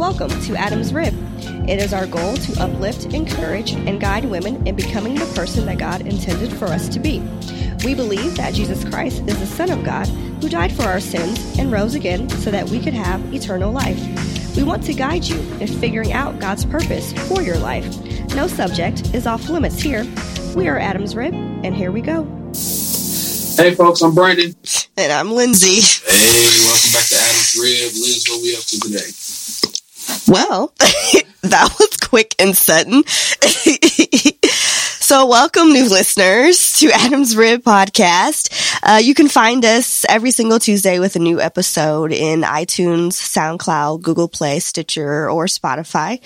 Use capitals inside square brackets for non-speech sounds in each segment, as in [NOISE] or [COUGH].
welcome to Adam's Rib. It is our goal to uplift, encourage, and guide women in becoming the person that God intended for us to be. We believe that Jesus Christ is the Son of God who died for our sins and rose again so that we could have eternal life. We want to guide you in figuring out God's purpose for your life. No subject is off limits here. We are Adam's Rib, and here we go. Hey, folks, I'm Brandon. And I'm Lindsay. Hey, welcome back to Adam's Rib. Liz, what we up to today? Well, [LAUGHS] that was quick and sudden. [LAUGHS] so, welcome, new listeners, to [LAUGHS] Adam's Rib Podcast. Uh, you can find us every single Tuesday with a new episode in iTunes, SoundCloud, Google Play, Stitcher, or Spotify.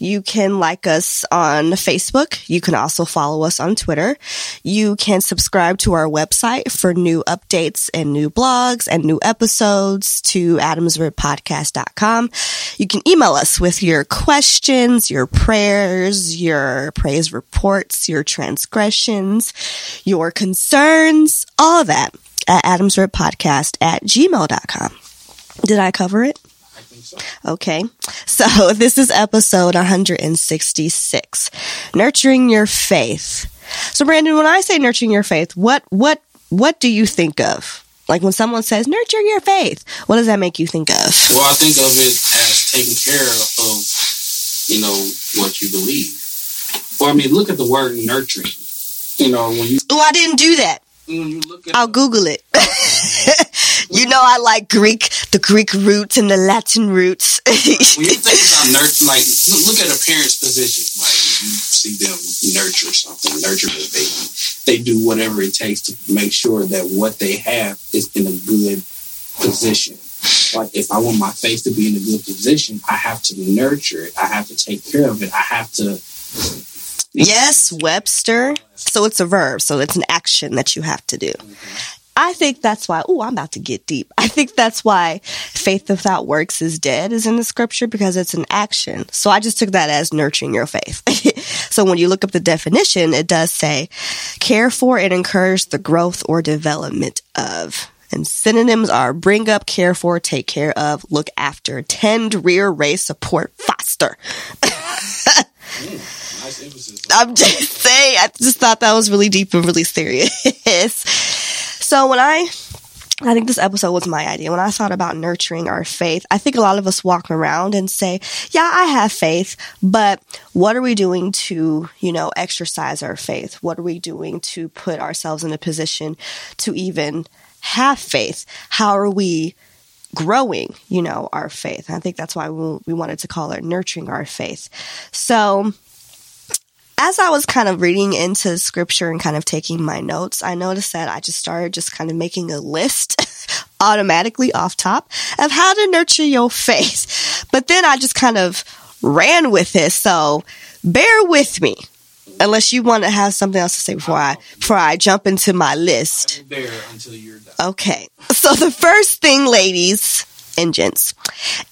You can like us on Facebook. You can also follow us on Twitter. You can subscribe to our website for new updates and new blogs and new episodes to adamsribpodcast.com. You can email us with your questions, your prayers, your praise reports, your transgressions, your concerns, all of that at adamsribpodcast at gmail.com. Did I cover it? I think so. Okay. So [LAUGHS] this is episode 166. Nurturing your faith. So Brandon, when I say nurturing your faith, what what what do you think of? Like when someone says nurture your faith, what does that make you think of? Well, I think of it as taking care of, you know, what you believe. Or, I mean, look at the word nurturing. You know, when you, Oh, I didn't do that. when you look at I'll Google it. [LAUGHS] you know I like Greek, the Greek roots and the Latin roots. [LAUGHS] when you think about nurture, like look, look at a parent's position. Like you see them nurture something, nurture the baby. They do whatever it takes to make sure that what they have is in a good position. Like if I want my face to be in a good position, I have to nurture it. I have to take care of it. I have to. Yes, Webster. So it's a verb. So it's an action that you have to do. I think that's why, oh, I'm about to get deep. I think that's why faith without works is dead is in the scripture because it's an action. So I just took that as nurturing your faith. [LAUGHS] so when you look up the definition, it does say care for and encourage the growth or development of. And synonyms are bring up, care for, take care of, look after, tend, rear, raise, support, foster. [LAUGHS] Mm, nice emphasis. I'm just [LAUGHS] saying, I just thought that was really deep and really serious. [LAUGHS] so when I, I think this episode was my idea. When I thought about nurturing our faith, I think a lot of us walk around and say, yeah, I have faith, but what are we doing to, you know, exercise our faith? What are we doing to put ourselves in a position to even have faith? How are we growing, you know, our faith? And I think that's why we, we wanted to call it nurturing our faith. So, as I was kind of reading into scripture and kind of taking my notes, I noticed that I just started just kind of making a list [LAUGHS] automatically off top of how to nurture your faith. But then I just kind of ran with it. So bear with me. Unless you want to have something else to say before I before I jump into my list. I will bear until you're done. Okay. So the first thing, ladies and gents,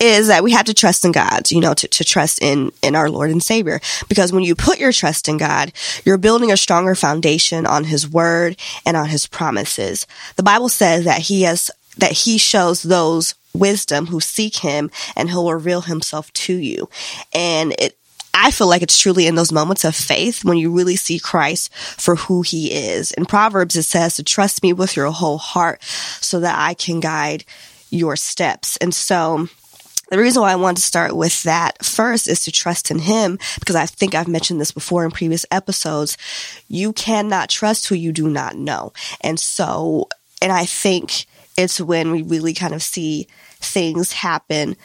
is that we have to trust in God, you know, to, to trust in, in our Lord and Savior. Because when you put your trust in God, you're building a stronger foundation on His Word and on His promises. The Bible says that He has, that He shows those wisdom who seek Him and He'll reveal Himself to you. And it, I feel like it's truly in those moments of faith when you really see Christ for who he is. In Proverbs, it says to trust me with your whole heart so that I can guide your steps. And so the reason why I want to start with that first is to trust in him because I think I've mentioned this before in previous episodes. You cannot trust who you do not know. And so, and I think it's when we really kind of see things happen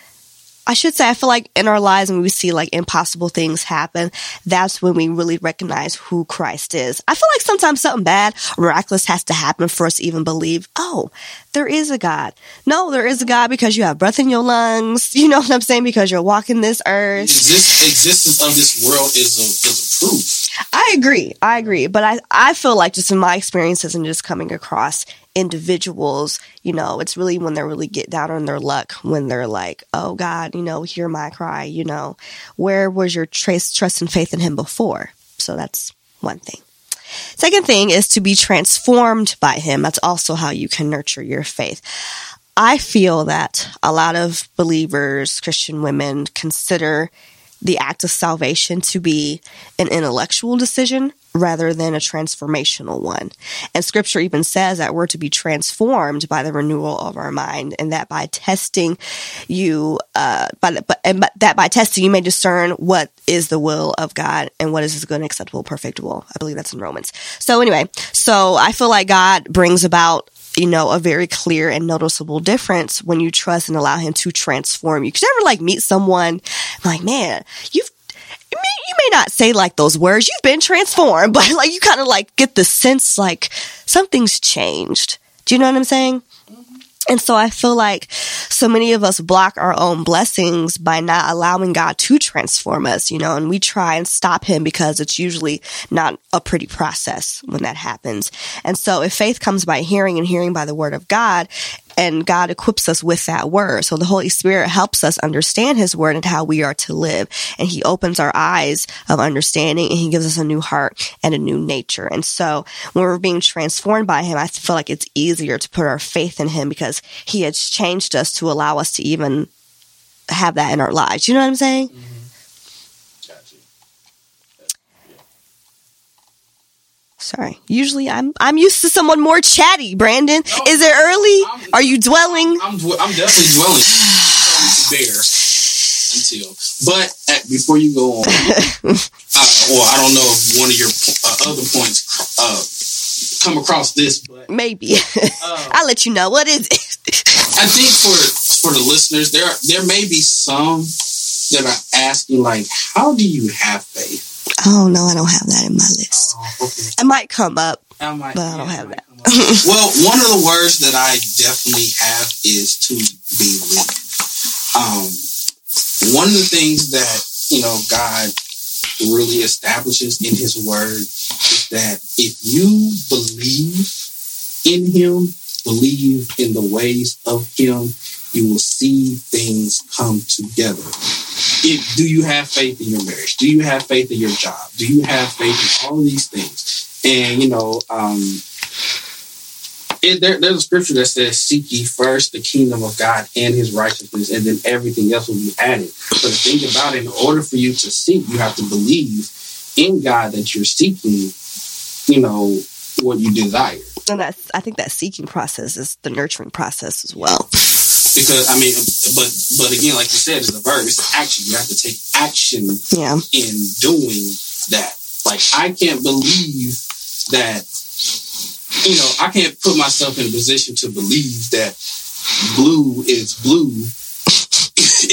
I should say, I feel like in our lives when we see like impossible things happen, that's when we really recognize who Christ is. I feel like sometimes something bad, miraculous has to happen for us to even believe, oh, there is a God. No, there is a God because you have breath in your lungs. [LAUGHS] You know what I'm saying? Because you're walking this earth. Exist, existence of this world is a, is a proof. I agree. I agree. But I, I feel like just in my experiences and just coming across individuals, you know, it's really when they really get down on their luck, when they're like, oh God, you know, hear my cry, you know, where was your trace, trust and faith in him before? So that's one thing. Second thing is to be transformed by him. That's also how you can nurture your faith. I feel that a lot of believers, Christian women, consider the act of salvation to be an intellectual decision rather than a transformational one. And scripture even says that we're to be transformed by the renewal of our mind and that by testing you, uh, by the, but, and that by testing you may discern what is the will of God and what is his good and acceptable, perfect will. I believe that's in Romans. So anyway, so I feel like God brings about you know, a very clear and noticeable difference when you trust and allow him to transform you. Cause you ever like meet someone like, man, you've you may not say like those words, you've been transformed, [LAUGHS] but like you kind of like get the sense like something's changed. Do you know what I'm saying? And so I feel like so many of us block our own blessings by not allowing God to transform us, you know, and we try and stop him because it's usually not a pretty process when that happens. And so if faith comes by hearing and hearing by the word of God, and God equips us with that word. So the Holy Spirit helps us understand his word and how we are to live. And he opens our eyes of understanding and he gives us a new heart and a new nature. And so when we're being transformed by him, I feel like it's easier to put our faith in him because he has changed us to allow us to even have that in our lives. You know what I'm saying? Mm-hmm. Sorry. Usually I'm I'm used to someone more chatty, Brandon. No, Is it early? I'm, Are you dwelling? I'm, I'm, I'm definitely dwelling [SIGHS] there until. But at, before you go on, [LAUGHS] uh, well, I don't know if one of your uh, other points uh, come across this, but maybe uh, [LAUGHS] I'll let you know. What is it? [LAUGHS] I think for for the listeners, there there may be some that are asking like, how do you have faith? Oh no, I don't have that in my list. Oh, okay. It might come up, I might, but I don't have that. [LAUGHS] well, one of the words that I definitely have is to believe. Um, one of the things that you know God really establishes in His Word is that if you believe in Him, believe in the ways of Him, you will see things come together do you have faith in your marriage? Do you have faith in your job? Do you have faith in all of these things? And you know, um, it, there, there's a scripture that says, "Seek ye first the kingdom of God and His righteousness, and then everything else will be added." But the thing about it, in order for you to seek, you have to believe in God that you're seeking. You know what you desire. And that's, I think that seeking process is the nurturing process as well because I mean, but but again, like you said, it's a verb. It's an action. You have to take action yeah. in doing that. Like I can't believe that. You know, I can't put myself in a position to believe that blue is blue [LAUGHS]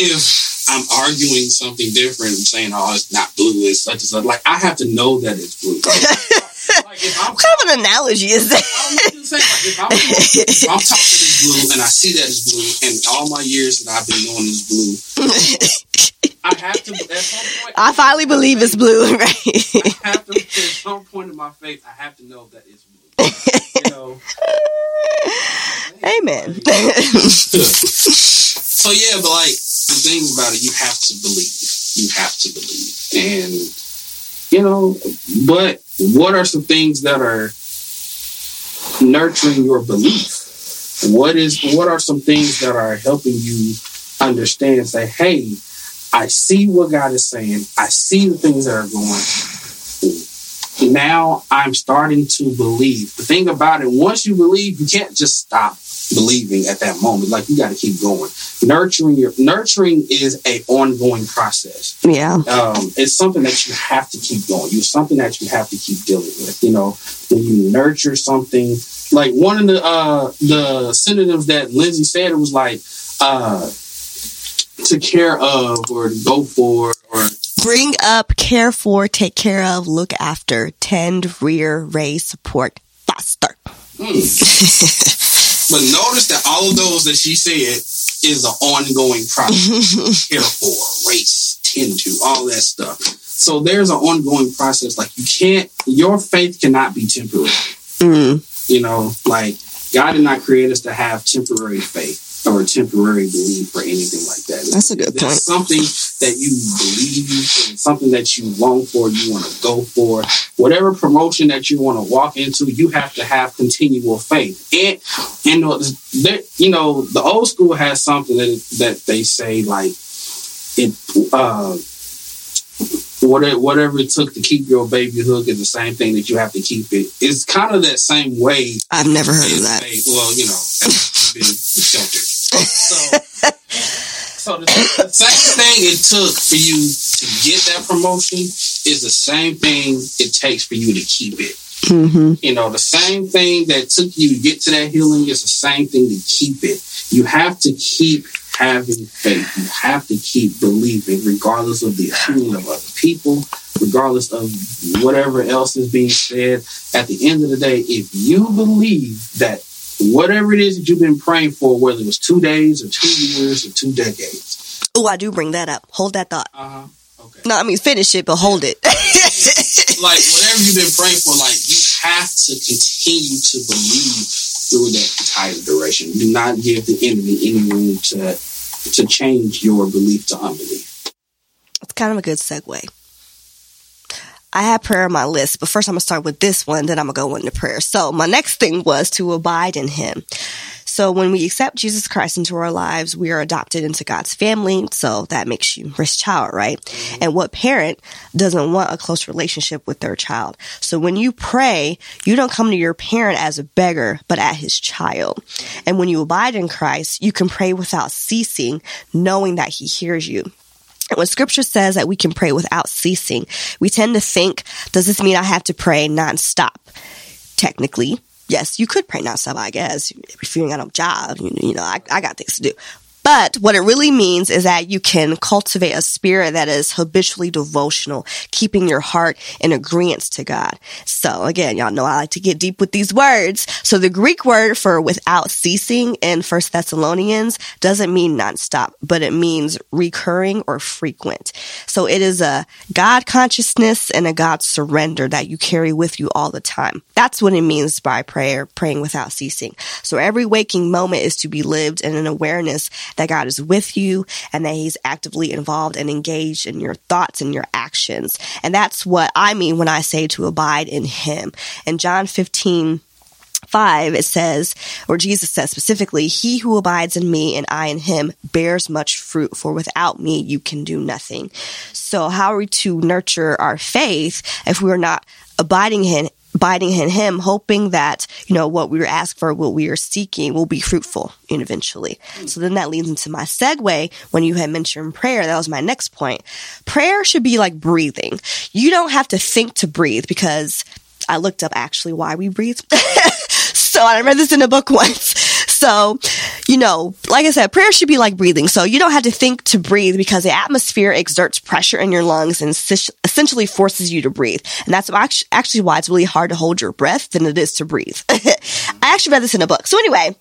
if I'm arguing something different and saying, "Oh, it's not blue, it's such and such." Like I have to know that it's blue. [LAUGHS] Like what [LAUGHS] kind of an analogy is that? Saying, like, if, I'm, if I'm talking as blue and I see that as blue, and all my years that I've been knowing is blue, [LAUGHS] I have to. At some point, I finally believe it's blue, [LAUGHS] right? I have to. At some point in my faith, I have to know that it's blue. You know. Amen. so yeah, but like the thing about it, you have to believe. You have to believe, and you know, but what are some things that are nurturing your belief? What is what are some things that are helping you understand say, hey, I see what God is saying. I see the things that are going. Now I'm starting to believe. The thing about it, once you believe, you can't just stop believing at that moment. Like you got to keep going. Nurturing your nurturing is a ongoing process. Yeah, um, it's something that you have to keep going. It's something that you have to keep dealing with. You know, when you nurture something, like one of the uh, the synonyms that Lindsay said, it was like uh, to care of or go for or bring up, care for, take care of, look after, tend, rear, raise, support, foster. Mm. [LAUGHS] But notice that all of those that she said is an ongoing process. [LAUGHS] Care for, race, tend to, all that stuff. So there's an ongoing process. Like you can't, your faith cannot be temporary. Mm. You know, like God did not create us to have temporary faith or temporary belief or anything like that. That's a good There's point. Something that you believe in, something that you long for, you want to go for, whatever promotion that you want to walk into, you have to have continual faith. And you know, you know, the old school has something that that they say like it. Uh, whatever, whatever it took to keep your baby hook is the same thing that you have to keep it. It's kind of that same way. I've never heard of that. well, you know, [LAUGHS] been sheltered. [LAUGHS] So, so the, the same thing it took for you to get that promotion is the same thing it takes for you to keep it. Mm-hmm. You know, the same thing that took you to get to that healing is the same thing to keep it. You have to keep having faith. You have to keep believing, regardless of the opinion of other people, regardless of whatever else is being said. At the end of the day, if you believe that whatever it is that you've been praying for, whether it was two days or two years or two decades. Oh, I do bring that up. Hold that thought. Uh-huh. Okay. No, I mean finish it, but hold it. [LAUGHS] like whatever you've been praying for, like you have to continue to believe through that entire duration. Do not give the enemy any room to to change your belief to unbelief. It's kind of a good segue. I have prayer on my list, but first I'm going to start with this one, then I'm going to go into prayer. So my next thing was to abide in him. So when we accept Jesus Christ into our lives, we are adopted into God's family. So that makes you his child, right? And what parent doesn't want a close relationship with their child? So when you pray, you don't come to your parent as a beggar, but as his child. And when you abide in Christ, you can pray without ceasing, knowing that he hears you. When scripture says that we can pray without ceasing, we tend to think, does this mean I have to pray nonstop? Technically, yes, you could pray nonstop, I guess. If you're not a job, you, you know, I, I got things to do. But what it really means is that you can cultivate a spirit that is habitually devotional, keeping your heart in agreement to God. So again, y'all know I like to get deep with these words. So the Greek word for without ceasing in First Thessalonians doesn't mean nonstop, but it means recurring or frequent. So it is a God consciousness and a God surrender that you carry with you all the time. That's what it means by prayer, praying without ceasing. So every waking moment is to be lived in an awareness that God is with you and that he's actively involved and engaged in your thoughts and your actions. And that's what I mean when I say to abide in him. In John 15, 5, it says, or Jesus says specifically, He who abides in me and I in him bears much fruit, for without me you can do nothing. So, how are we to nurture our faith if we are not abiding in, abiding in him, hoping that, you know, what we are asking for, what we are seeking will be fruitful and eventually. So then that leads into my segue when you had mentioned prayer. That was my next point. Prayer should be like breathing. You don't have to think to breathe because I looked up actually why we breathe. [LAUGHS] so I read this in a book [LAUGHS] once. So, you know, like I said, prayer should be like breathing. So you don't have to think to breathe because the atmosphere exerts pressure in your lungs and essentially forces you to breathe. And that's actually why it's really hard to hold your breath than it is to breathe. [LAUGHS] I actually read this in a book. So anyway,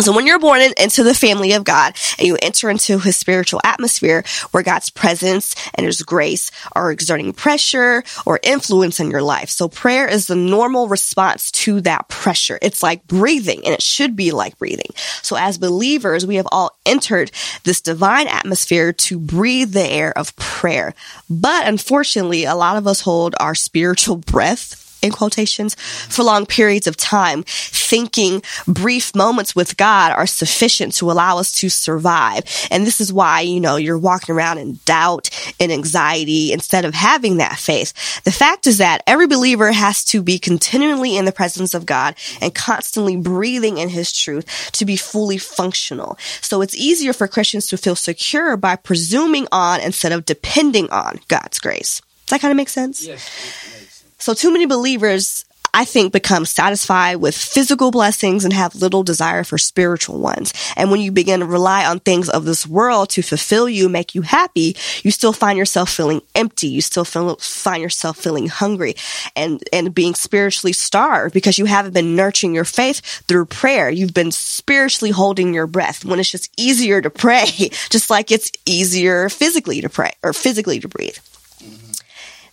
so when you're born in, into the family of God and you enter into his spiritual atmosphere where God's presence and his grace are exerting pressure or influence in your life. So prayer is the normal response to that pressure. It's like breathing and it should be like breathing. So as believers, we have all entered this divine atmosphere to breathe the air of prayer. But unfortunately, a lot of us hold our spiritual [LAUGHS] breath in quotations for long periods of time, thinking brief moments with God are sufficient to allow us to survive. And this is why, you know, you're walking around in doubt and anxiety instead of having that faith. The fact is that every believer has to be continually in the presence of God and constantly breathing in his truth to be fully functional. So it's easier for Christians to feel secure by presuming on instead of depending on God's grace. Does that kind of make sense? Yes. So too many believers, I think, become satisfied with physical blessings and have little desire for spiritual ones. And when you begin to rely on things of this world to fulfill you, make you happy, you still find yourself feeling empty. You still feel, find yourself feeling hungry and, and being spiritually starved because you haven't been nurturing your faith through prayer. You've been spiritually holding your breath when it's just easier to pray, [LAUGHS] just like it's easier physically to pray or physically to breathe.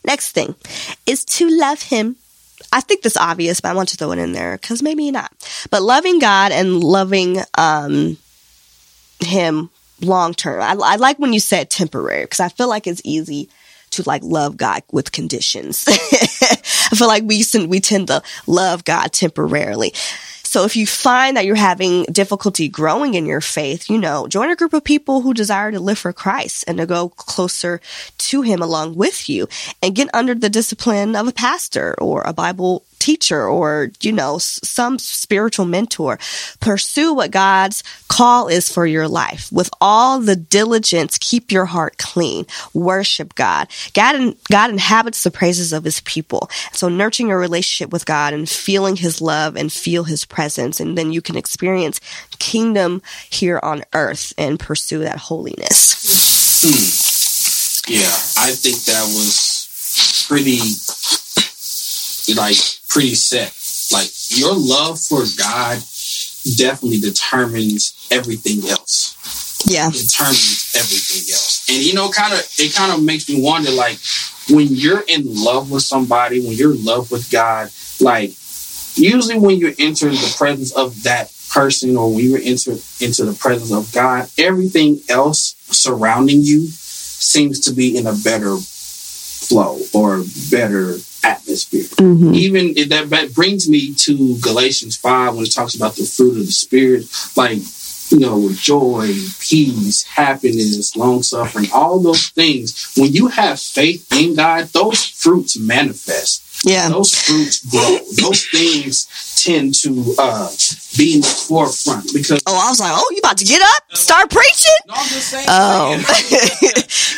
Next thing is to love him. I think this obvious, but I want to throw it in there because maybe not. But loving God and loving um, him long term. I, I like when you said temporary because I feel like it's easy to like love God with conditions. [LAUGHS] I feel like we we tend to love God temporarily. So if you find that you're having difficulty growing in your faith, you know, join a group of people who desire to live for Christ and to go closer to him along with you and get under the discipline of a pastor or a Bible teacher or, you know, some spiritual mentor. Pursue what God's call is for your life. With all the diligence, keep your heart clean. Worship God. God, God inhabits the praises of his people. So nurturing a relationship with God and feeling his love and feel his presence. And then you can experience kingdom here on earth and pursue that holiness. Hmm. Yeah, I think that was pretty like pretty set. Like your love for God definitely determines everything else. Yeah. It determines everything else. And you know, kind of it kind of makes me wonder like when you're in love with somebody, when you're in love with God, like usually when you enter the presence of that person or when you enter into the presence of God, everything else surrounding you seems to be in a better flow or better atmosphere. Mm-hmm. Even that, that brings me to Galatians 5 when it talks about the fruit of the Spirit, like, you know, joy, peace, happiness, long suffering, all those things. When you have faith in God, those fruits manifest. Yeah. Those fruits grow. those things tend to uh, be in the forefront because. Oh, I was like, oh, you about to get up, start preaching? No, I'm just saying. Oh,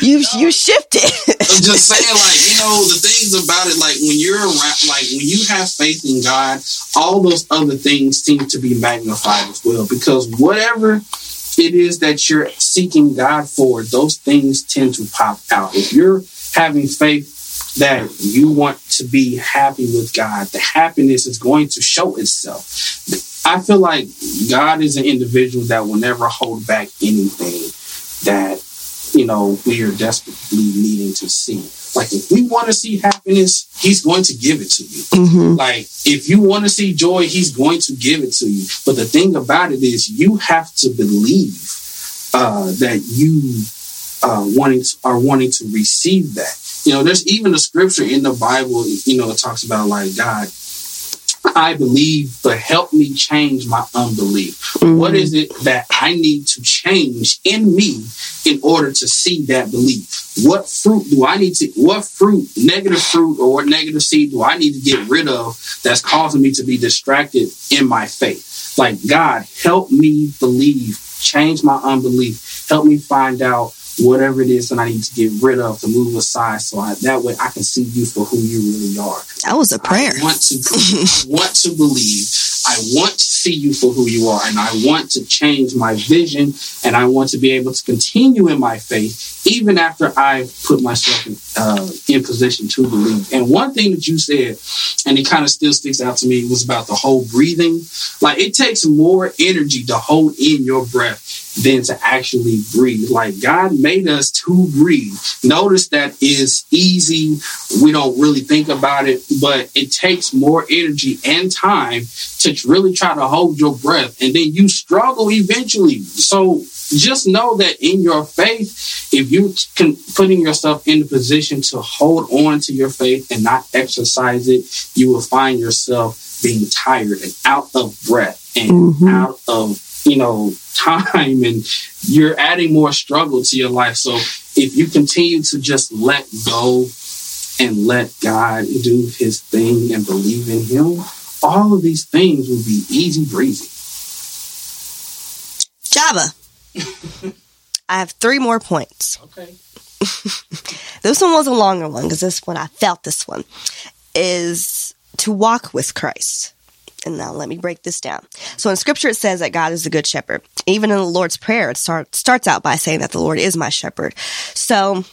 [LAUGHS] you no. you shifted. I'm just saying, like you know, the things about it, like when you're around, like when you have faith in God, all those other things seem to be magnified as well because whatever it is that you're seeking God for, those things tend to pop out. If you're having faith that you want to be happy with God, the happiness is going to show itself. I feel like God is an individual that will never hold back anything that, you know, we are desperately needing to see. Like, if we want to see happiness, He's going to give it to you. Mm-hmm. Like, if you want to see joy, He's going to give it to you. But the thing about it is, you have to believe uh, that you uh, wanting to, are wanting to receive that. You know, there's even a scripture in the Bible, you know, it talks about like God, I believe, but help me change my unbelief. Mm-hmm. What is it that I need to change in me in order to see that belief? What fruit do I need to, what fruit, negative fruit or what negative seed do I need to get rid of that's causing me to be distracted in my faith? Like, God, help me believe, change my unbelief, help me find out whatever it is that I need to get rid of to move aside so I, that way I can see you for who you really are. That was a prayer. I want to I [LAUGHS] want to believe. I want to see you for who you are and I want to change my vision and I want to be able to continue in my faith even after I put myself in, uh, in position to believe. And one thing that you said, and it kind of still sticks out to me, was about the whole breathing. Like it takes more energy to hold in your breath than to actually breathe. Like God made us to breathe. Notice that is easy. We don't really think about it, but it takes more energy and time to really try to hold your breath. And then you struggle eventually. So just know that in your faith, if you can putting yourself in the position to hold on to your faith and not exercise it, you will find yourself being tired and out of breath and mm-hmm. out of you know [LAUGHS] time and you're adding more struggle to your life. So if you continue to just let go and let god do his thing and believe in him all of these things will be easy breezy. Java [LAUGHS] i have three more points okay [LAUGHS] this one was a longer one because this one i felt this one is to walk with christ and now let me break this down. So in scripture, it says that God is the good shepherd. Even in the Lord's prayer, it start, starts out by saying that the Lord is my shepherd. So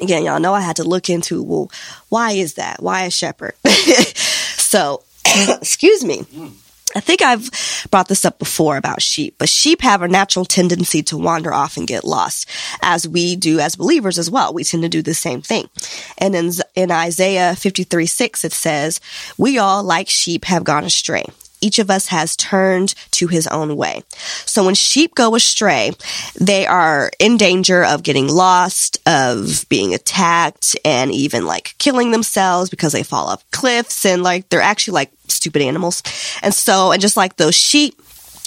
again, y'all know I had to look into, well, why is that? Why a shepherd? [LAUGHS] so, [COUGHS] excuse me. Mm. I think I've brought this up before about sheep, but sheep have a natural tendency to wander off and get lost, as we do as believers as well. We tend to do the same thing. And in, in Isaiah 53 6, it says, We all, like sheep, have gone astray. each of us has turned to his own way. So when sheep go astray, they are in danger of getting lost, of being attacked, and even like killing themselves because they fall off cliffs and like they're actually like stupid animals. And so, and just like those sheep,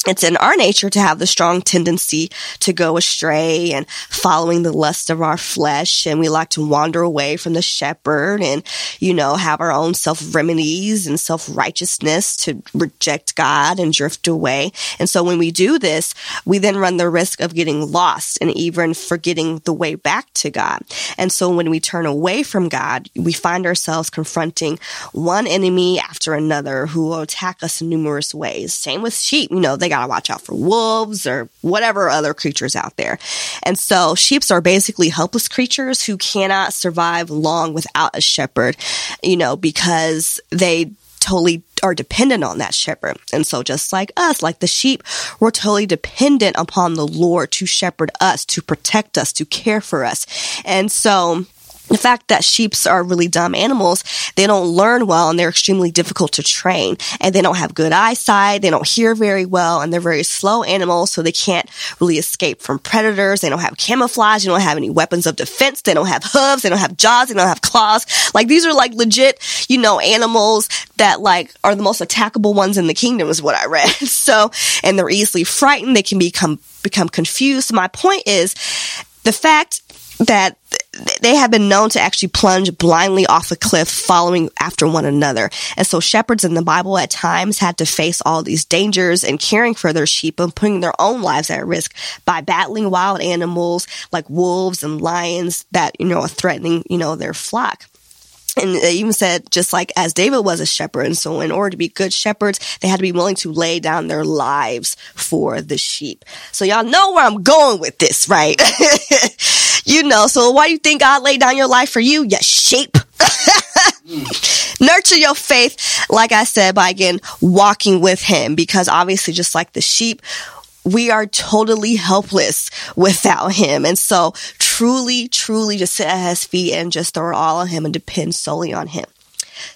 it's in our nature to have the strong tendency to go astray and following the lust of our flesh. And we like to wander away from the shepherd and, you know, have our own self remedies and self righteousness to reject God and drift away. And so when we do this, we then run the risk of getting lost and even forgetting the way back to God. And so when we turn away from God, we find ourselves confronting one enemy after another who will attack us in numerous ways. Same with sheep. You know, they got to watch out for wolves or whatever other creatures out there. And so sheeps are basically helpless creatures who cannot survive long without a shepherd, you know, because they totally are dependent on that shepherd. And so just like us, like the sheep, we're totally dependent upon the Lord to shepherd us, to protect us, to care for us. And so the fact that sheeps are really dumb animals, they don't learn well and they're extremely difficult to train. And they don't have good eyesight, they don't hear very well, and they're very slow animals, so they can't really escape from predators. They don't have camouflage, they don't have any weapons of defense, they don't have hooves, they don't have jaws, they don't have claws. Like these are like legit, you know, animals that like are the most attackable ones in the kingdom is what I read. [LAUGHS] so, and they're easily frightened, they can become become confused. My point is the fact that they have been known to actually plunge blindly off a cliff following after one another. And so shepherds in the Bible at times had to face all these dangers and caring for their sheep and putting their own lives at risk by battling wild animals like wolves and lions that, you know, are threatening, you know, their flock. And they even said, just like as David was a shepherd, and so in order to be good shepherds, they had to be willing to lay down their lives for the sheep. So y'all know where I'm going with this, right? [LAUGHS] you know, so why do you think God laid down your life for you? You sheep. [LAUGHS] Nurture your faith, like I said, by again walking with Him, because obviously, just like the sheep, we are totally helpless without him. And so truly, truly just sit at his feet and just throw it all on him and depend solely on him.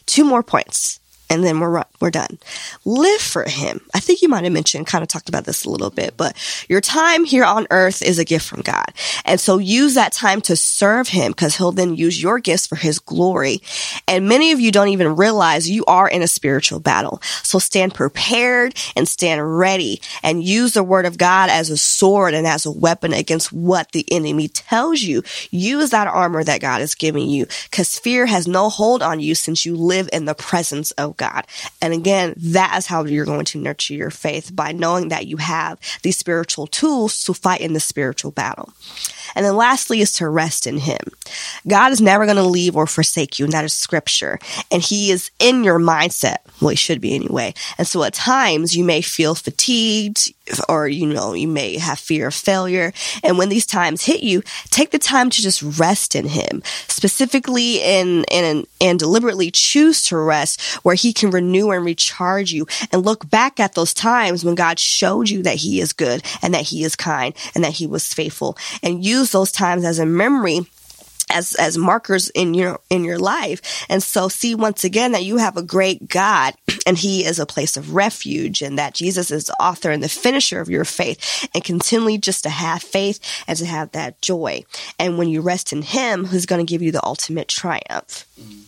Two more points and then we're we're done. Live for him. I think you might have mentioned kind of talked about this a little bit, but your time here on earth is a gift from God. And so use that time to serve him because he'll then use your gifts for his glory. And many of you don't even realize you are in a spiritual battle. So stand prepared and stand ready and use the word of God as a sword and as a weapon against what the enemy tells you. Use that armor that God is giving you because fear has no hold on you since you live in the presence of God. And again, that is how you're going to nurture your faith by knowing that you have these spiritual tools to fight in the spiritual battle. And then lastly is to rest in Him. God is never going to leave or forsake you, and that is scripture. And He is in your mindset. Well, He should be anyway. And so at times you may feel fatigued or, you know, you may have fear of failure. And when these times hit you, take the time to just rest in Him, specifically in, in, and deliberately choose to rest where He can renew and recharge you and look back at those times when God showed you that He is good and that He is kind and that He was faithful and use those times as a memory as as markers in your in your life. And so see once again that you have a great god [CLEARS THROAT] and he is a place of refuge and that jesus is the author and the finisher of your faith and continually just to have faith and to have that joy. And when you rest in him who's going to give you the ultimate triumph. Mm-hmm.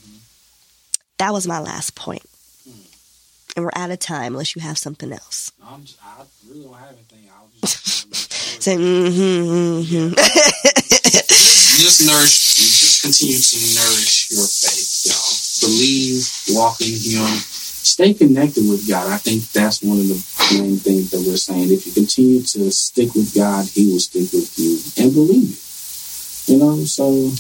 that was my last point. And we're out of time unless you have something else. Just, i really don't have anything say mm-hmm, mm-hmm. [LAUGHS] just nourish, just continue to nourish your faith, y'all. Believe, walk in Him, stay connected with God. I think that's one of the main things that we're saying. If you continue to stick with God, He will stick with you and believe it. You know, so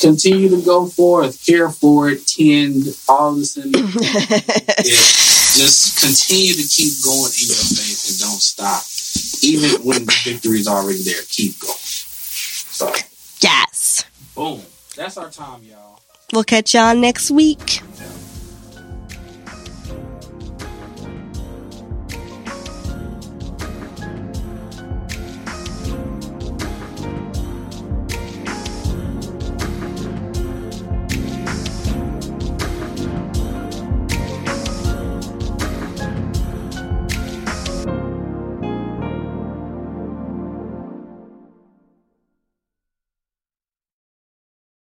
continue to go forth, care for it, tend all this in [LAUGHS] yeah. Just continue to keep going in your faith and don't stop. Even when the victory is already there, keep going. So Yes. Boom. That's our time, y'all. We'll catch y'all next week. Yeah.